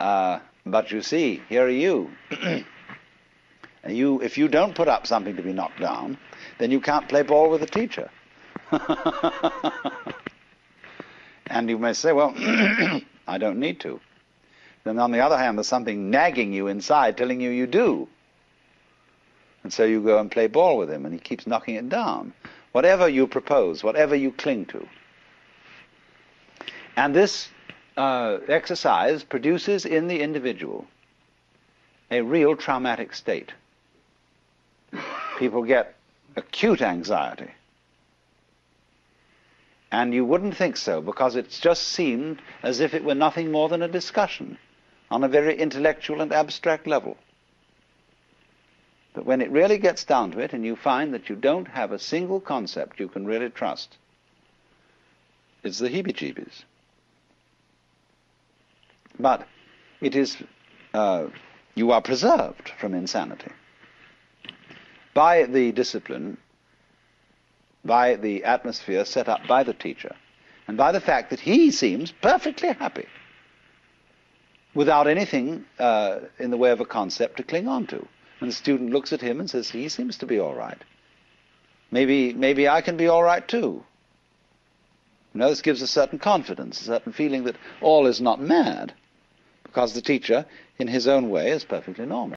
Uh, but you see, here are you. you. If you don't put up something to be knocked down, then you can't play ball with the teacher. and you may say, well, I don't need to. Then on the other hand, there's something nagging you inside telling you you do. And so you go and play ball with him, and he keeps knocking it down. Whatever you propose, whatever you cling to. And this uh, exercise produces in the individual a real traumatic state. People get acute anxiety. And you wouldn't think so because it's just seemed as if it were nothing more than a discussion on a very intellectual and abstract level. But when it really gets down to it and you find that you don't have a single concept you can really trust, it's the heebie-jeebies. But it is, uh, you are preserved from insanity by the discipline, by the atmosphere set up by the teacher, and by the fact that he seems perfectly happy without anything uh, in the way of a concept to cling on to. And the student looks at him and says, he seems to be all right. Maybe, maybe I can be all right too. You know, this gives a certain confidence, a certain feeling that all is not mad because the teacher, in his own way, is perfectly normal.